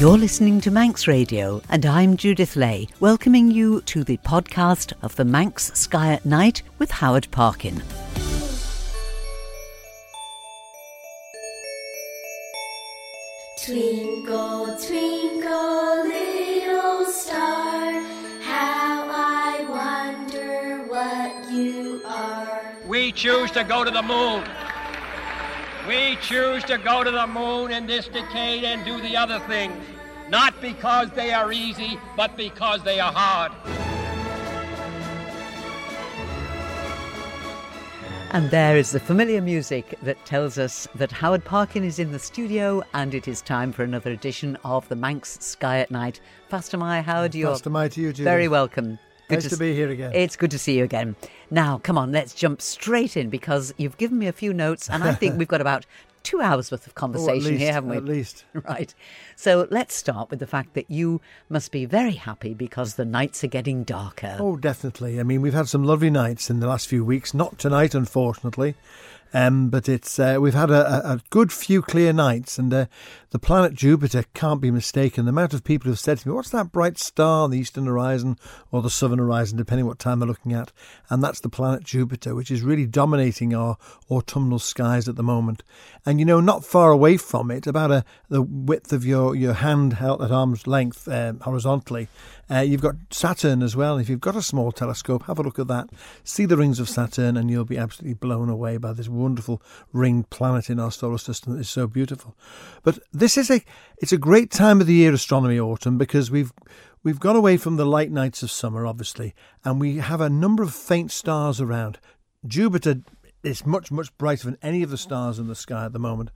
You're listening to Manx Radio, and I'm Judith Lay, welcoming you to the podcast of the Manx Sky at Night with Howard Parkin. Twinkle, twinkle, little star, how I wonder what you are. We choose to go to the moon. We choose to go to the moon in this decade and do the other things, not because they are easy, but because they are hard. And there is the familiar music that tells us that Howard Parkin is in the studio and it is time for another edition of the Manx Sky at Night. Fastyr mie Howard, you're Fastyr mie to you, Judith. very welcome. Nice to s- be here again. It's good to see you again. Now, come on, let's jump straight in because you've given me a few notes and I think we've got about two hours worth of Oh, conversation least, here, haven't we? At least. Right. So let's start with the fact that you must be very happy because the nights are getting darker. Oh, definitely. I mean, we've had some lovely nights in the last few weeks. Not tonight, unfortunately. Um, but it's uh, we've had a, a- good few clear nights, and uh, the planet Jupiter can't be mistaken. The amount of people who've said to me, "What's that bright star on the eastern horizon or the southern horizon, depending what time they're looking at?" And that's the planet Jupiter, which is really dominating our autumnal skies at the moment. And you know, not far away from it, about a the width of your your hand held at arm's length um, horizontally, uh, you've got Saturn as well. If you've got a small telescope, have a look at that. See the rings of Saturn, and you'll be absolutely blown away by this wonderful ringed planet in our solar system that is so beautiful. But this is a it's a great time of the year, astronomy autumn, because we've we've gone away from the light nights of summer, obviously, and we have a number of faint stars around. Jupiter is much much brighter than any of the stars in the sky at the moment,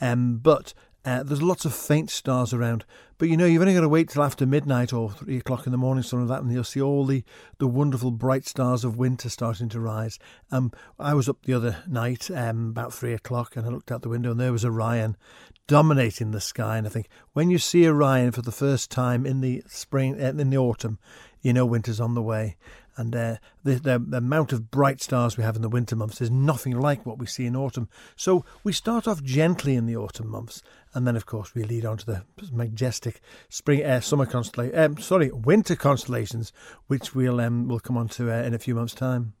um, but uh, there's lots of faint stars around. But you know, you've only got to wait till after midnight or three o'clock in the morning, something like that, and you'll see all the, the wonderful bright stars of winter starting to rise. Um, I was up the other night, um, about three o'clock, and I looked out the window, and there was Orion dominating the sky. And I think when you see Orion for the first time in the spring, uh, in the autumn, you know winter's on the way. And uh, the, the, the amount of bright stars we have in the winter months is nothing like what we see in autumn. So we start off gently in the autumn months, and then of course we lead on to the majestic spring, uh, summer constellation. Um, sorry, winter constellations, which we'll um, we'll come on to uh, in a few months' time.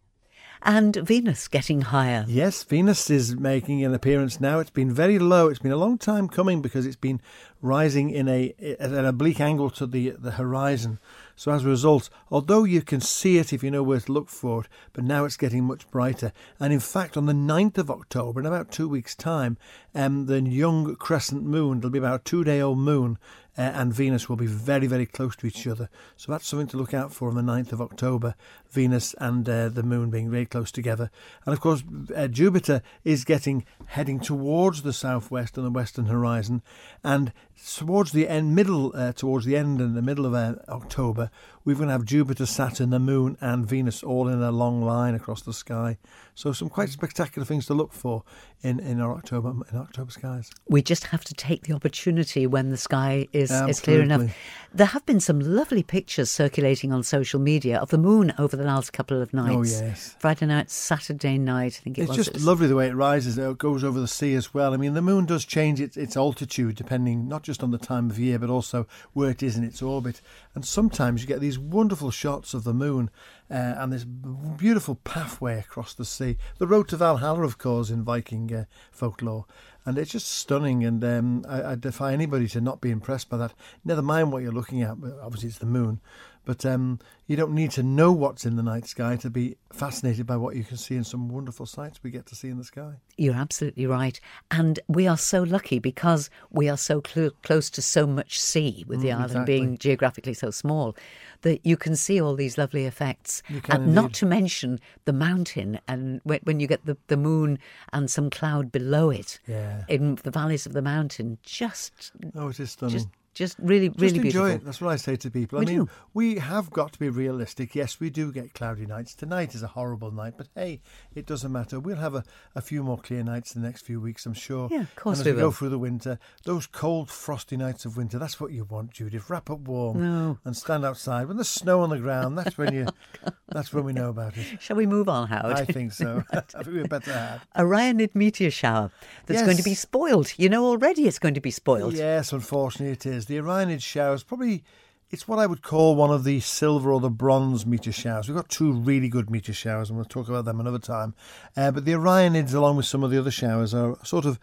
And Venus getting higher. Yes, Venus is making an appearance now. It's been very low. It's been a long time coming because it's been rising in a at an oblique angle to the the horizon. So as a result, although you can see it if you know where to look for it, but now it's getting much brighter. And in fact, on the 9th of October, in about two weeks' time, um, the young crescent moon, it'll be about a two-day-old moon, uh, and Venus will be very, very close to each other. So that's something to look out for on the 9th of October, Venus and uh, the moon being very close together. And of course, uh, Jupiter is getting heading towards the southwest and the western horizon, and towards the end, middle, uh, towards the end and the middle of uh, October, we're going to have Jupiter, Saturn, the Moon, and Venus all in a long line across the sky. So some quite spectacular things to look for in, in our October in October skies. We just have to take the opportunity when the sky is, is clear enough. There have been some lovely pictures circulating on social media of the moon over the last couple of nights. Oh, yes. Friday night, Saturday night, I think it It's was. just It was- lovely the way it rises. It goes over the sea as well. I mean, the moon does change its, its altitude depending not just on the time of year, but also where it is in its orbit. And sometimes you get these wonderful shots of the moon uh, and this beautiful pathway across the sea. The road to Valhalla, of course, in Viking uh, folklore. And it's just stunning, and um, I, I defy anybody to not be impressed by that. Never mind what you're looking at. Obviously, it's the moon, but um, you don't need to know what's in the night sky to be fascinated by what you can see in some wonderful sights we get to see in the sky. You're absolutely right. And we are so lucky because we are so cl- close to so much sea, with the Mm, island being geographically so small, that you can see all these lovely effects. And not to mention the mountain, and when, when you get the, the moon and some cloud below it Yeah. in the valleys of the mountain, just, Oh, it is stunning. just, just really, really Just enjoy beautiful. it. That's what I say to people. We I mean, do. we have got to be realistic. Yes, we do get cloudy nights. Tonight is a horrible night, but hey, it doesn't matter. We'll have a, a few more clear nights in the next few weeks, I'm sure. Yeah, of course and as we we go through the winter, those cold, frosty nights of winter, that's what you want, Judith. Wrap up warm No. and stand outside. When there's snow on the ground, that's when you. Oh, that's when we know about it. Shall we move on, Howard? I think so. I think we better have. Orionid meteor shower that's going to be spoiled. You know already it's going to be spoiled. Yes, unfortunately it is. Meteors. The Orionid shower is probably it's what I would call one of the silver or the bronze meteor showers. We've got two really good meteor showers, and we'll talk about them another time. Uh, but the Orionids, along with some of the other showers, are sort of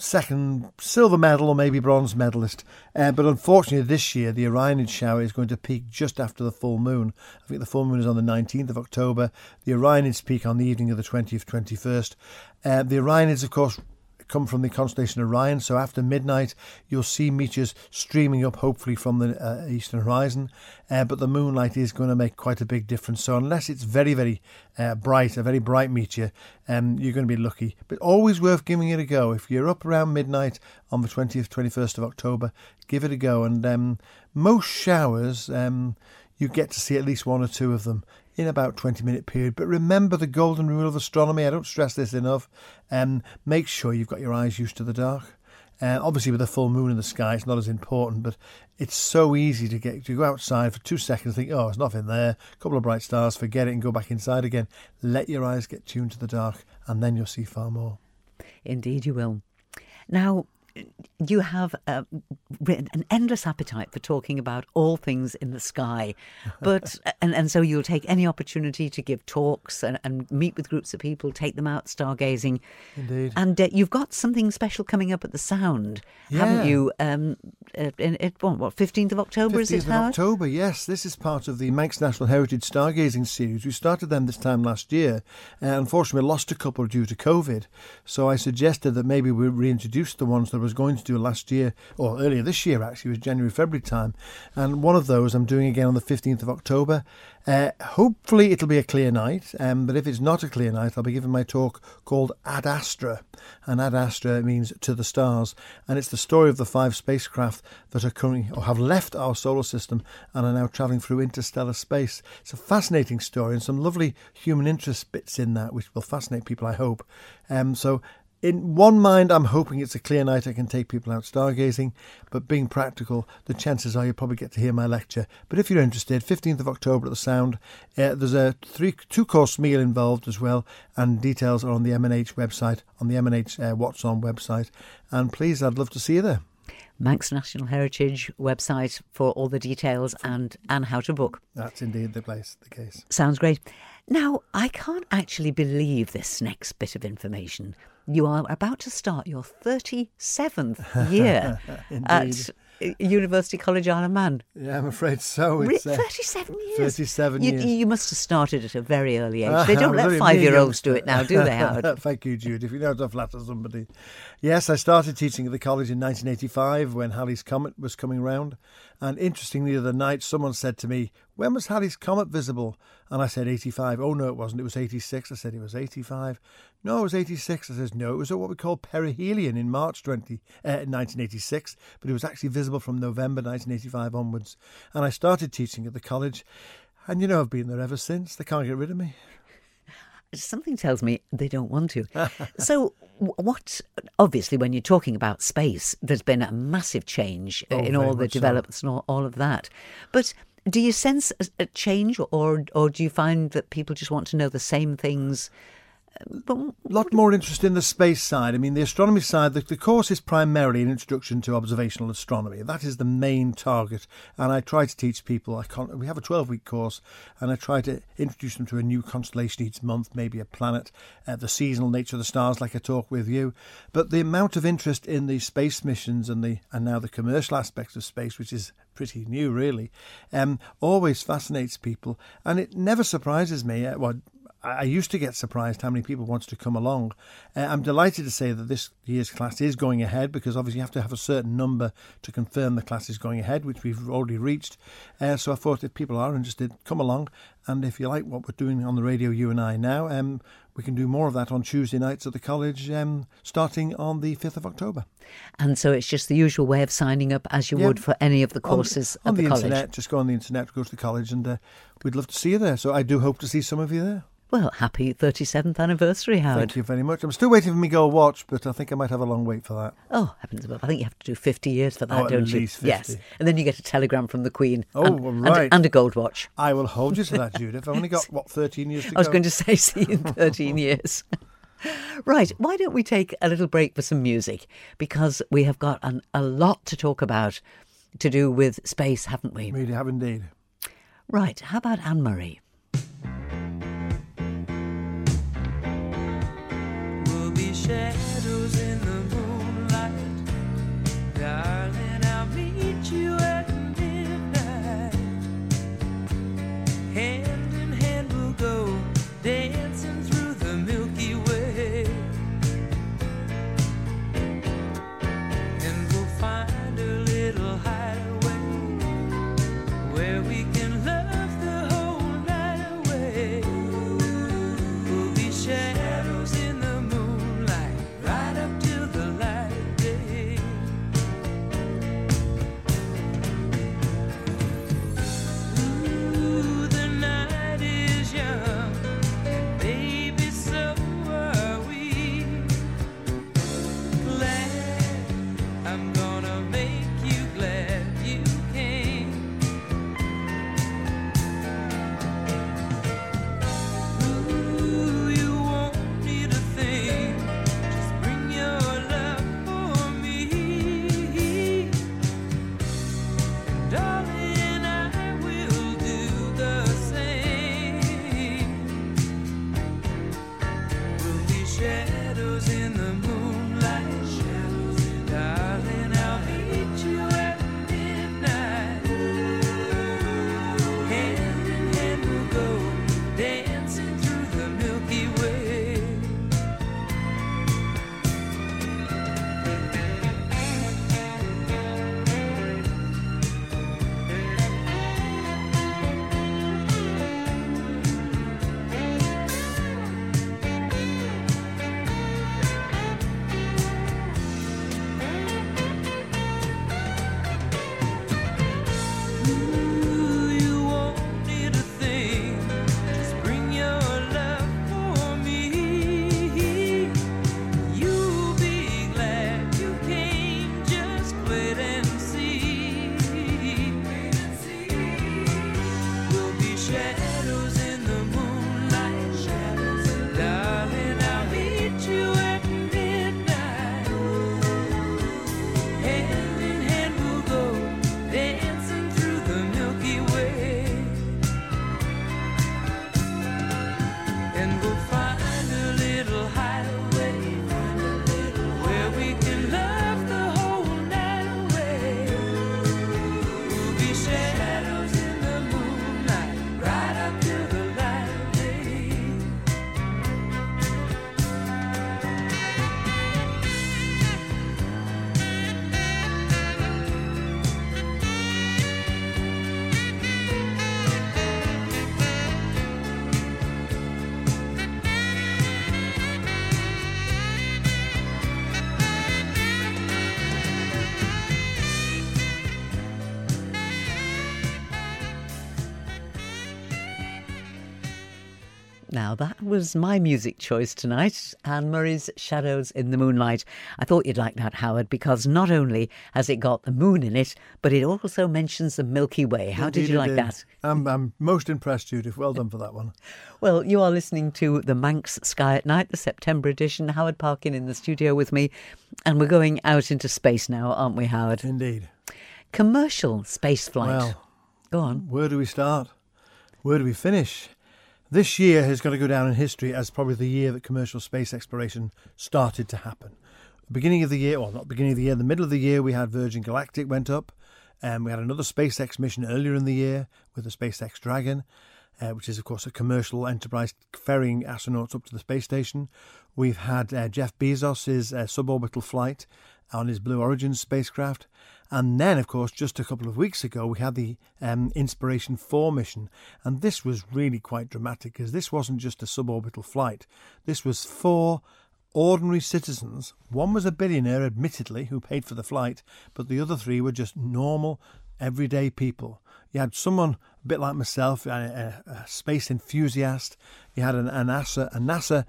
second silver medal or maybe bronze medalist. Uh, but unfortunately, this year the Orionid shower is going to peak just after the full moon. I think the full moon is on the 19th of October. The Orionids peak on the evening of the 20th, 21st. Uh, the Orionids, of course, come from the constellation Orion. So after midnight, you'll see meteors streaming up, hopefully from the uh, eastern horizon. Uh, but the moonlight is going to make quite a big difference. So unless it's very, very uh, bright, a very bright meteor, um, you're going to be lucky. But always worth giving it a go. If you're up around midnight on the 20th, 21st of October, give it a go. And um, most showers, um, you get to see at least one or two of them in about 20 minute period. But remember the golden rule of astronomy. I don't stress this enough. Um, make sure you've got your eyes used to the dark. Uh, obviously, with a full moon in the sky, it's not as important, but it's so easy to get to go outside for two seconds, think, oh, there's nothing there, a couple of bright stars, forget it, and go back inside again. Let your eyes get tuned to the dark, and then you'll see far more. Indeed, you will. Now, you have uh, an endless appetite for talking about all things in the sky, but and, and so you'll take any opportunity to give talks and, and meet with groups of people, take them out stargazing. Indeed. And uh, you've got something special coming up at the Sound, Yeah. haven't you? Um, uh, in, in, what fifteenth of October is 15th it? of Howard? October, yes. This is part of the Manx National Heritage Stargazing Series. We started them this time last year. Uh, unfortunately, we lost a couple due to COVID. So I suggested that maybe we reintroduce the ones that was going to do last year, or earlier this year actually, was January, February time. And one of those I'm doing again on the 15th of October. Uh, hopefully, it'll be a clear night. Um, but if it's not a clear night, I'll be giving my talk called Ad Astra. And Ad Astra means to the stars. And it's the story of the five spacecraft that are currently or have left our solar system and are now travelling through interstellar space. It's a fascinating story and some lovely human interest bits in that, which will fascinate people, I hope. Um, so in one mind, I'm hoping it's a clear night. I can take people out stargazing, but being practical, the chances are you'll probably get to hear my lecture. But if you're interested, 15th of October at the Sound, uh, there's a three two course meal involved as well, and details are on the MNH website, on the MNH uh, What's On website. And please, I'd love to see you there. Manx National Heritage website for all the details and and how to book. That's indeed the place, the case. Sounds great. Now, I can't actually believe this next bit of information. You are about to start your 37th year at University College Isle of Man. Yeah, I'm afraid so. It's, uh, 37 years. 37 you, years. You must have started at a very early age. Uh, They don't let five year olds do it now, do they, Howard? Thank you, Jude. If you know how to flatter somebody. Yes, I started teaching at the college in 1985 when Halley's Comet was coming round. And interestingly, the other night, someone said to me, When was Halley's Comet visible? And I said 85. Oh, no, it wasn't. It was 86. I said it was 85. No, it was 86. I says, No, it was at what we call perihelion in March 20, uh, 1986. But it was actually visible from November 1985 onwards. And I started teaching at the college. And you know, I've been there ever since. They can't get rid of me. Something tells me they don't want to. so, what? Obviously, when you're talking about space, there's been a massive change uh, Oh, in all the much so. developments and all, all of that. But do you sense a, a change, or or do you find that people just want to know the same things? But lot more interest in the space side. I mean, the astronomy side, the, the course is primarily an introduction to observational astronomy. That is the main target. And I try to teach people, I can't, we have a 12 week course, and I try to introduce them to a new constellation each month, maybe a planet, uh, the seasonal nature of the stars, like I talk with you. But the amount of interest in the space missions and the and now the commercial aspects of space, which is pretty new, really, um, always fascinates people. And it never surprises me. Uh, well, I used to get surprised how many people wanted to come along. Uh, I'm delighted to say that this year's class is going ahead because obviously you have to have a certain number to confirm the class is going ahead, which we've already reached. Uh, so I thought if people are interested, come along. And if you like what we're doing on the radio, you and I now, um, we can do more of that on Tuesday nights at the college, um, starting on the 5th of October. and so it's just the usual way of signing up as you Yeah. would for any of the On- courses on, at the, the, college. internet. Just go on the internet, go to the college, and uh, we'd love to see you there. So I do hope to see some of you there. Well, happy 37th anniversary, Howard. Thank you very much. I'm still waiting for me go watch, but I think I might have a long wait for that. Oh, heavens above. I think you have to do 50 years for that, Oh, don't you? least Yes. 50. And then you get a telegram from the Queen. Oh, and, well, and- right. And, a gold watch. I will hold you to that, Judith. I've only got, what, 13 years to go? I was going to say, see you in 13 years. right. Why don't we take a little break for some music? Because we have got an, a lot to talk about to do with space, haven't we? We have indeed. Right, how about Anne Murray? Now, that was my music choice tonight, Anne Murray's Shadows in the Moonlight. I thought you'd like that, Howard, because not only has it got the moon in it, but it also mentions the Milky Way. How did you like that? I'm, I'm most impressed, Judith. Well done for that one. Well, you are listening to the Manx Sky at Night, the September edition. Howard Parkin in the studio with me, and we're going out into space now, aren't we, Howard? Indeed. Commercial space flight. Well, Go on. where do we start? Where do we finish? This year has got to go down in history as probably the year that commercial space exploration started to happen. The beginning of the year, well, not beginning of the year, the middle of the year, we had Virgin Galactic went up, and we had another SpaceX mission earlier in the year with the SpaceX Dragon, uh, which is, of course, a commercial enterprise ferrying astronauts up to the space station. We've had uh, Jeff Bezos' uh, suborbital flight on his Blue Origin spacecraft. And then, of course, just a couple of weeks ago, we had the um, Inspiration 4 mission. And this was really quite dramatic because this wasn't just a suborbital flight. This was four ordinary citizens. One was a billionaire, admittedly, who paid for the flight, but the other three were just normal, everyday people. You had someone a bit like myself, a, a, a space enthusiast. You had an, NASA, a NASA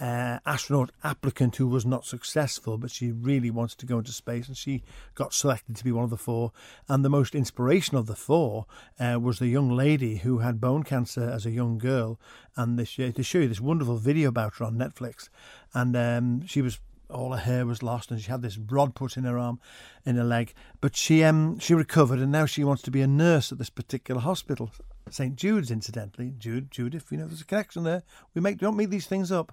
uh, astronaut applicant who was not successful, but she really wanted to go into space, and she got selected to be one of the four. And the most inspirational of the four uh, was the young lady who had bone cancer as a young girl, and they, they show you this wonderful video about her on Netflix. And um, she was all her hair was lost, and she had this rod put in her arm, in her leg. But she um she recovered, and now she wants to be a nurse at this particular hospital, St Jude's, incidentally. Jude, if you know there's a connection there, we make don't make these things up.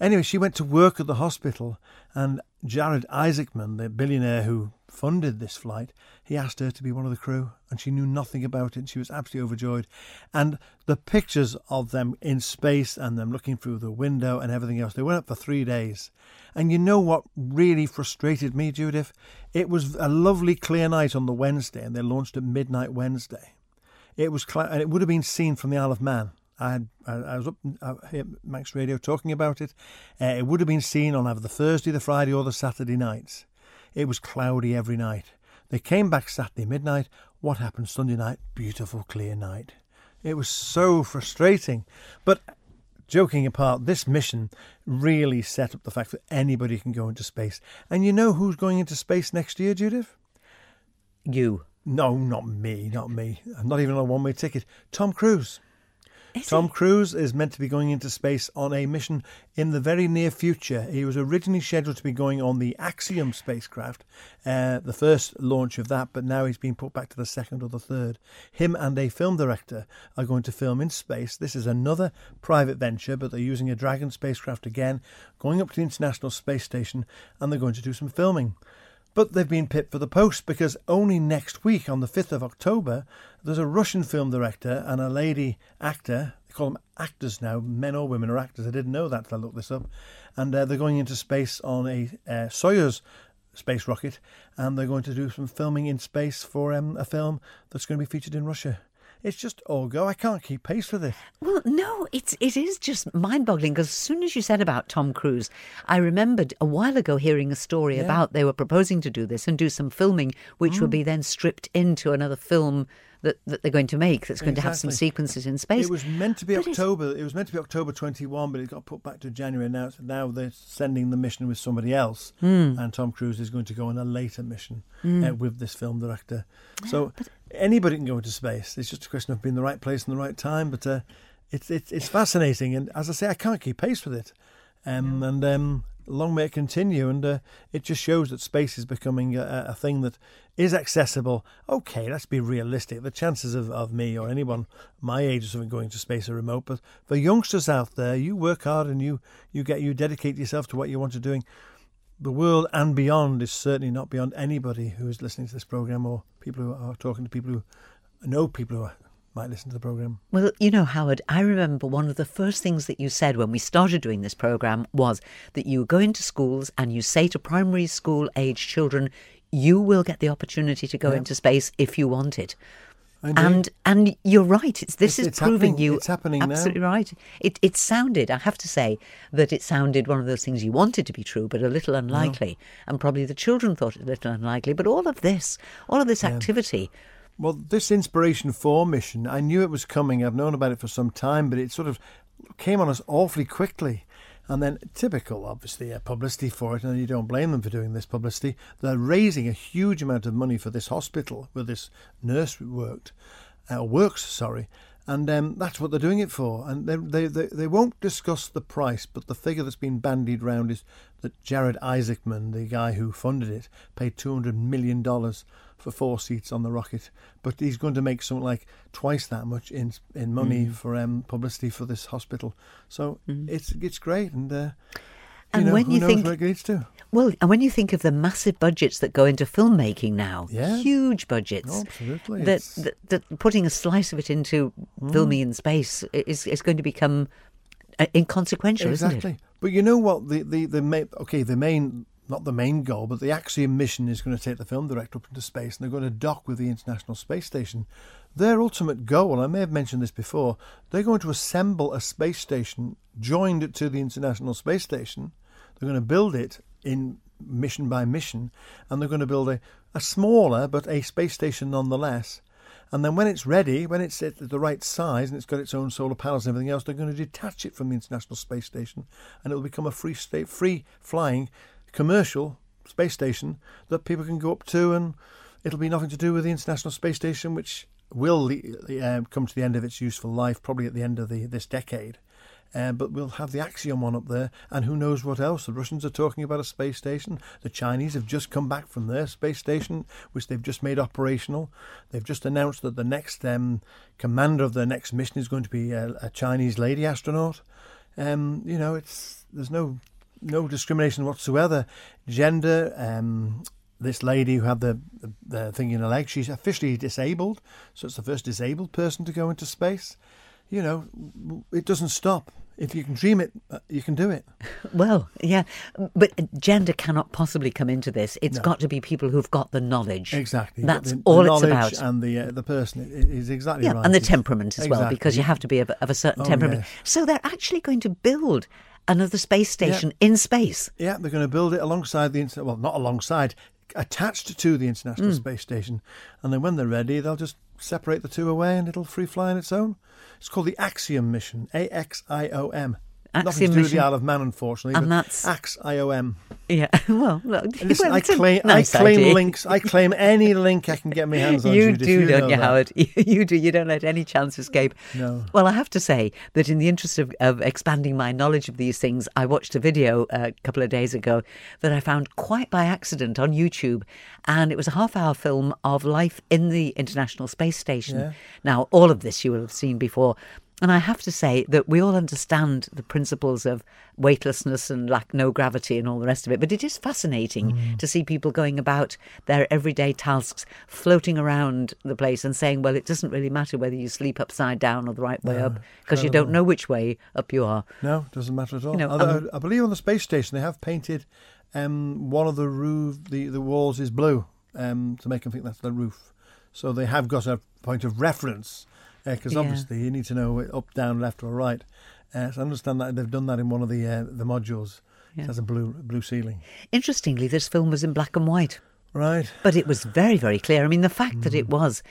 Anyway, she went to work at the hospital, and Jared Isaacman, the billionaire who funded this flight, he asked her to be one of the crew, and she knew nothing about it. She was absolutely overjoyed. And the pictures of them in space and them looking through the window and everything else, they went up for three days. And you know what really frustrated me, Judith? It was a lovely clear night on the Wednesday, and they launched at midnight Wednesday. It was, and it would have been seen from the Isle of Man. I had, I, I was up uh, at Manx Radio talking about it. Uh, it would have been seen on either the Thursday, the Friday, or the Saturday nights. It was cloudy every night. They came back Saturday midnight. What happened Sunday night? Beautiful, clear night. It was so frustrating. But joking apart, this mission really set up the fact that anybody can go into space. And you know who's going into space next year, Judith? You. No, not me, not me. I'm not even on a one way ticket. Tom Cruise. Is Tom he? Cruise is meant to be going into space on a mission in the very near future. He was originally scheduled to be going on the Axiom spacecraft, uh, the first launch of that, but now he's been put back to the second or the third. Him and a film director are going to film in space. This is another private venture, but they're using a Dragon spacecraft again, going up to the International Space Station, and they're going to do some filming. But they've been pipped for the post because only next week, on the 5th of October, there's a Russian film director and a lady actor. They call them actors now, men or women are actors. I didn't know that till I looked this up. And uh, they're going into space on a uh, Soyuz space rocket and they're going to do some filming in space for um, a film that's going to be featured in Russia. It's just all go. I can't keep pace with it. Well, no, it's it is just mind-boggling because as soon as you said about Tom Cruise, I remembered a while ago hearing a story Yeah. about they were proposing to do this and do some filming, which Mm. would be then stripped into another film that, that they're going to make that's going to have some sequences in space. It was meant to be But October. It was meant to be October 21, but it got put back to January. Now, it's- now they're sending the mission with somebody else, Hmm. and Tom Cruise is going to go on a later mission uh, with this film director. So anybody can go into space. It's just a question of being the right place and the right time. But uh, it's it's it's fascinating, and as I say, I can't keep pace with it. Um, And um, long may it continue. And uh, it just shows that space is becoming a, a thing that is accessible. Okay, let's be realistic. The chances of, of me or anyone my age or something going to space are remote. But for youngsters out there, you work hard and you you get you dedicate yourself to what you want to doing. The world and beyond is certainly not beyond anybody who is listening to this program or people who are talking to people who know people who are, might listen to the program. Well, you know, Howard, I remember one of the first things that you said when we started doing this program was that you go into schools and you say to primary school age children, you will get the opportunity to go into space if you want it. Indeed. And and you're right. It's this It's- is it's proving happening- you it's happening now. absolutely right. It it sounded, I have to say, that it sounded one of those things you wanted to be true, but a little unlikely. And probably the children thought it a little unlikely. But all of this, all of this activity, Well, this Inspiration 4 mission, I knew it was coming. I've known about it for some time, but it sort of came on us awfully quickly. And then, typical, obviously, uh, publicity for it, and you don't blame them for doing this publicity. They're raising a huge amount of money for this hospital where this nurse worked, uh, works, sorry. And um, that's what they're doing it for. And they, they, they, they won't discuss the price, but the figure that's been bandied round is that Jared Isaacman, the guy who funded it, paid $200 million for four seats on the rocket. But he's going to make something like twice that much in in money Mm. for um, publicity for this hospital. So it's it's great. And, uh, And know, when you think- where it leads to? Well, and when you think of the massive budgets that go into filmmaking now, Yeah. huge budgets, Oh, absolutely. that, that, that putting a slice of it into filming in space is is going to become uh, inconsequential, isn't exactly. it? But you know what? The the the main okay, the main not the main goal, but the Axiom mission is going to take the film director up into space, and they're going to dock with the International Space Station. Their ultimate goal, I may have mentioned this before, they're going to assemble a space station joined to the International Space Station. They're going to build it in mission by mission, and they're going to build a, a smaller but a space station nonetheless. And then when it's ready, when it's at the right size and it's got its own solar panels and everything else, they're going to detach it from the International Space Station, and it will become a free state, free flying commercial space station that people can go up to, and it'll be nothing to do with the International Space Station, which will uh, come to the end of its useful life, probably at the end of the this decade. Uh, but we'll have the Axiom one up there, and who knows what else. The Russians are talking about a space station. The Chinese have just come back from their space station, which they've just made operational. They've just announced that the next um, commander of their next mission is going to be a, a Chinese lady astronaut. Um, you know, it's there's no no discrimination whatsoever. Gender. Um, this lady who had the, the, the thing in her leg, she's officially disabled, so it's the first disabled person to go into space. You know, it doesn't stop. If you can dream it, uh, you can do it. Well, yeah, but gender cannot possibly come into this. It's got to be people who've got the knowledge. Exactly. That's the, all it's about. And the uh, the person is exactly yeah, right. and the temperament as well, because you have to be of, of a certain Oh, temperament. yes. So they're actually going to build another space station in space. Yeah, they're going to build it alongside the inter- well, not alongside, attached to the. International mm. Space Station, and then when they're ready, they'll just separate the two away, and it'll free fly on its own. It's called the Axiom mission, A X I O M. Nothing to do with the Isle of Man, unfortunately. And but that's- Ax I O M. Yeah, well, look, Listen, well, I claim, nice I claim idea. links. I claim any link I can get my hands on. You Judith, do, don't you, that. Howard? You do. You don't let any chance escape. No. Well, I have to say that in the interest of, of expanding my knowledge of these things, I watched a video uh, a couple of days ago that I found quite by accident on YouTube. And it was a half hour film of life in the International Space Station. Yeah. Now, all of this you will have seen before. And I have to say that we all understand the principles of weightlessness and lack no gravity and all the rest of it. But it is fascinating Mm. to see people going about their everyday tasks, floating around the place and saying, well, it doesn't really matter whether you sleep upside down or the right way up because you don't know which way up you are. No, it doesn't matter at all. know, Although um, I believe on the space station they have painted um, one of the roof, the, the walls is blue um, to make them think that's the roof. So they have got a point of reference because Yeah. obviously you need to know up, down, left, or right. Uh, so I understand that they've done that in one of the uh, the modules. Yeah. It has a blue blue ceiling. Interestingly, this film was in black and white. Right. But it was very, very clear. I mean, the fact that Mm. it was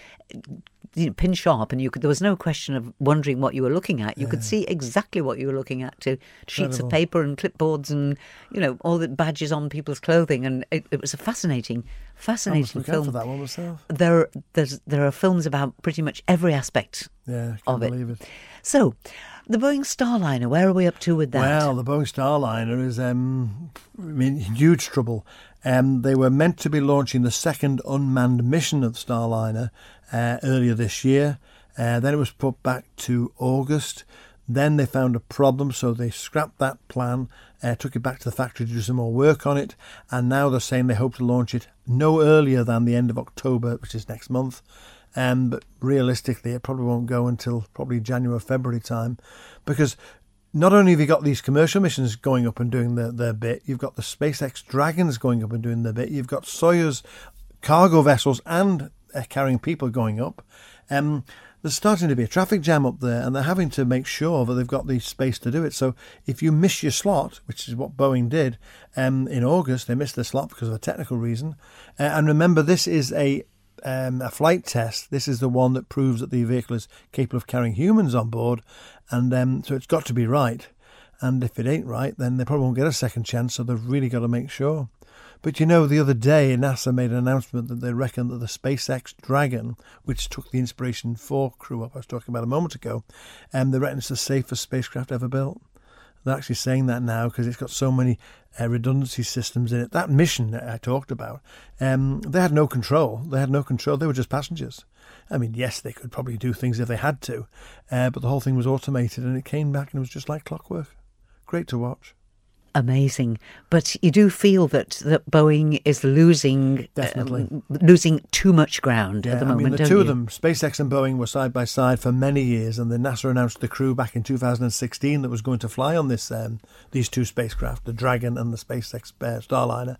you know, pin sharp, and you could, there was no question of wondering what you were looking at. You could see exactly what you were looking at to sheets of paper and clipboards and you know all the badges on people's clothing, and it, it was a fascinating, I must fascinating look for film. that one myself. There, there's, there are films about pretty much every aspect Yeah, of it. believe it. So, the Boeing Starliner, where are we up to with that? Well, the Boeing Starliner is um, in huge trouble. Um, they were meant to be launching the second unmanned mission of the Starliner uh, earlier this year. Uh, then it was put back to August. Then they found a problem, so they scrapped that plan, uh, took it back to the factory to do some more work on it, and now they're saying they hope to launch it no earlier than the end of October, which is next month. Um, but realistically, it probably won't go until probably January February time, because not only have you got these commercial missions going up and doing their, their bit, you've got the SpaceX Dragons going up and doing their bit, you've got Soyuz cargo vessels and carrying people going up. Um, there's starting to be a traffic jam up there, and they're having to make sure that they've got the space to do it. So if you miss your slot, which is what Boeing did um, in August, they missed the slot because of a technical reason. Uh, and remember, this is a um, a flight test. This is the one that proves that the vehicle is capable of carrying humans on board, and um, so it's got to be right. And if it ain't right, then they probably won't get a second chance. So they've really got to make sure. But you know, the other day NASA made an announcement that they reckon that the SpaceX Dragon, which took the Inspiration 4 Crew Up, I was talking about a moment ago, and they reckon it's the safest spacecraft ever built. They're actually saying that now because it's got so many uh, redundancy systems in it. That mission that I talked about, um, they had no control. They had no control. They were just passengers. I mean, yes, they could probably do things if they had to, uh, but the whole thing was automated and it came back and it was just like clockwork. Great to watch. Amazing, but you do feel that that Boeing is losing Definitely. um, losing too much ground at the I moment. mean, the two you? of them, SpaceX and Boeing, were side by side for many years, and then NASA announced the crew back in 2016 that was going to fly on this um, these two spacecraft, the Dragon and the SpaceX uh, Starliner.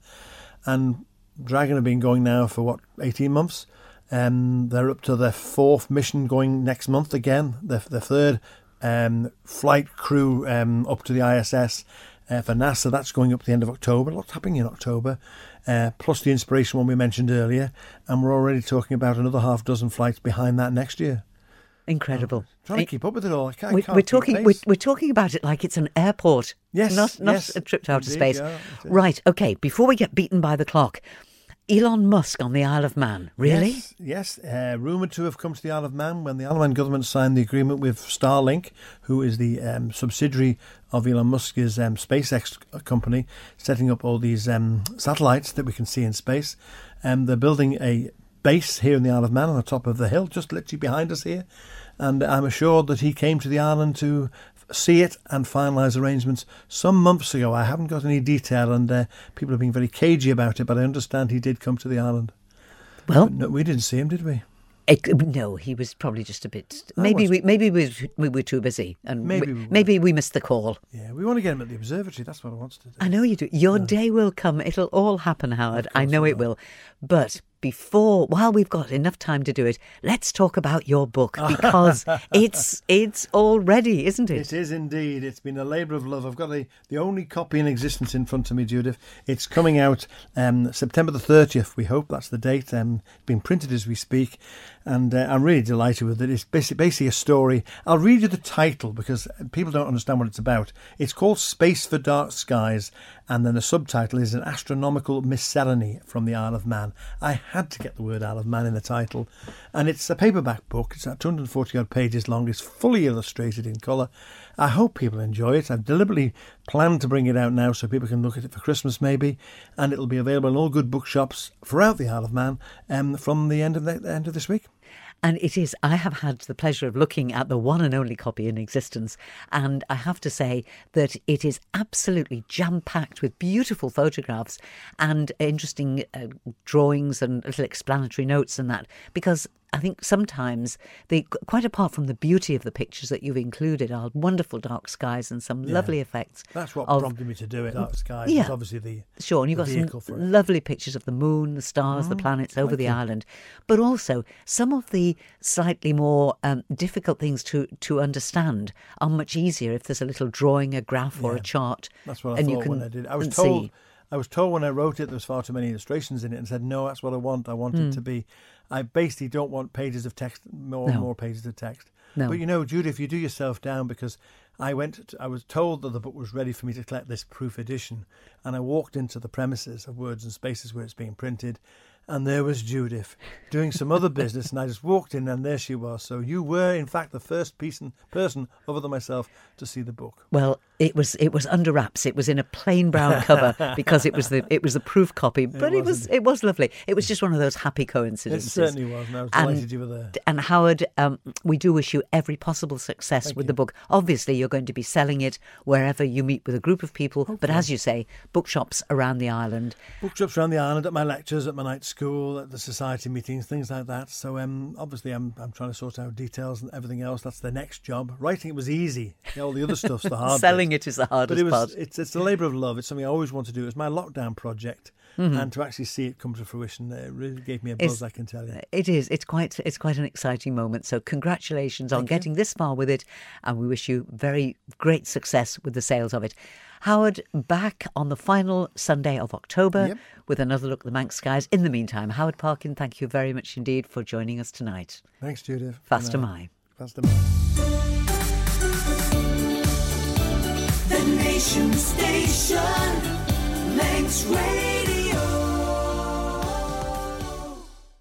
And Dragon have been going now for what 18 months. Um, they're up to their fourth mission going next month again. The the third um, flight crew um, up to the ISS. Uh, for NASA, that's going up to the end of October. Lots happening in October, uh, plus the inspiration one we mentioned earlier, and we're already talking about another half dozen flights behind that next year. Incredible. Trying to keep up with it all. I can't, we, we're talking. We're, we're talking about it like it's an airport. Yes, not not yes, a trip to outer indeed, space. yeah, right. Okay. Before we get beaten by the clock, Elon Musk on the Isle of Man. Really? Yes, yes. Uh, rumoured to have come to the Isle of Man when the Isle of Man government signed the agreement with Starlink, who is the um, subsidiary of Elon Musk's um, SpaceX company, setting up all these um, satellites that we can see in space. Um, they're building a base here in the Isle of Man on the top of the hill, just literally behind us here. And I'm assured that he came to the island to see it and finalise arrangements some months ago. I haven't got any detail, and uh, people have been very cagey about it, but I understand he did come to the island. Well, No, we didn't see him, did we? it, no, he was probably just a bit. Maybe was- we maybe we, we were too busy, and Maybe we, we maybe we missed the call. Yeah, we want to get him at the observatory. That's what I want to do. I know you do. Your day will come. It'll all happen, Howard. I know it will. But before, while we've got enough time to do it, let's talk about your book because it's it's all ready, isn't it? It is indeed. It's been a labour of love. I've got a, the only copy in existence in front of me, Judith. It's coming out um, September the 30th, we hope. That's the date. Um, it's been printed as we speak. And uh, I'm really delighted with it. It's basi- basically a story. I'll read you the title because people don't understand what it's about. It's called Space for Dark Skies. And then the subtitle is An Astronomical Miscellany from the Isle of Man. I had to get the word Isle of Man in the title. And it's a paperback book. It's at 240 odd pages long. It's fully illustrated in colour. I hope people enjoy it. I've deliberately planned to bring it out now so people can look at it for Christmas maybe. And it'll be available in all good bookshops throughout the Isle of Man um, from the end of the, the end of this week. And it is, I have had the pleasure of looking at the one and only copy in existence. And I have to say that it is absolutely jam packed with beautiful photographs and interesting uh, drawings and little explanatory notes and that. Because I think sometimes they, quite apart from the beauty of the pictures that you've included, are wonderful dark skies and some lovely effects. That's what of, prompted me to do it. Dark Skies Yeah. obviously the, Sure, and you've got some lovely pictures of the moon, the stars, the planets over the island, but also some of the slightly more um, difficult things to, to understand are much easier if there's a little drawing, a graph, or a chart. That's what I and thought you can when I did. I was told. see. I was told when I wrote it there was far too many illustrations in it, and said no, that's what I want. I want Hmm. it to be. I basically don't want pages of text, more No. and more pages of text. No. But you know, Judy, if you do yourself down, because I went, to, I was told that the book was ready for me to collect this proof edition, and I walked into the premises of Words and Spaces where it's being printed, and there was Judith doing some other business, and I just walked in, and there she was. So you were, in fact, the first person, person other than myself to see the book. Well, it was it was under wraps. It was in a plain brown cover because it was the it was the proof copy. But it, was was it was lovely. It was just one of those happy It coincidences. certainly was, and I was And- you were there. And Howard, um, we do wish you every possible success with the book. Obviously, you're going to be selling it wherever you meet with a group of people. But as you say, bookshops around the island. bookshops around the island, at my lectures, at my night school, at the society meetings, things like that. So um, obviously, I'm I'm trying to sort out details and everything else. That's the next job. Writing it was easy. Yeah, all the other stuff's the hard. Selling bit. it is the hardest But it was part. it's it's a labour of love. It's something I always want to do. It's my lockdown project, mm-hmm. and to actually see it come to fruition, it really gave me a buzz. It's- I can tell you. Uh, it is. It's quite. It's quite an exciting moment. So congratulations on you. getting this far with it, and we wish you very great success with the sales of it. Howard, back on the final Sunday of October Yep. with another look at the Manx skies. In the meantime, Howard Parkin, thank you very much indeed for joining us tonight. Thanks, Judith. Faster Good uh, my. Fastyr mie. The Nation Station, Manx Radio.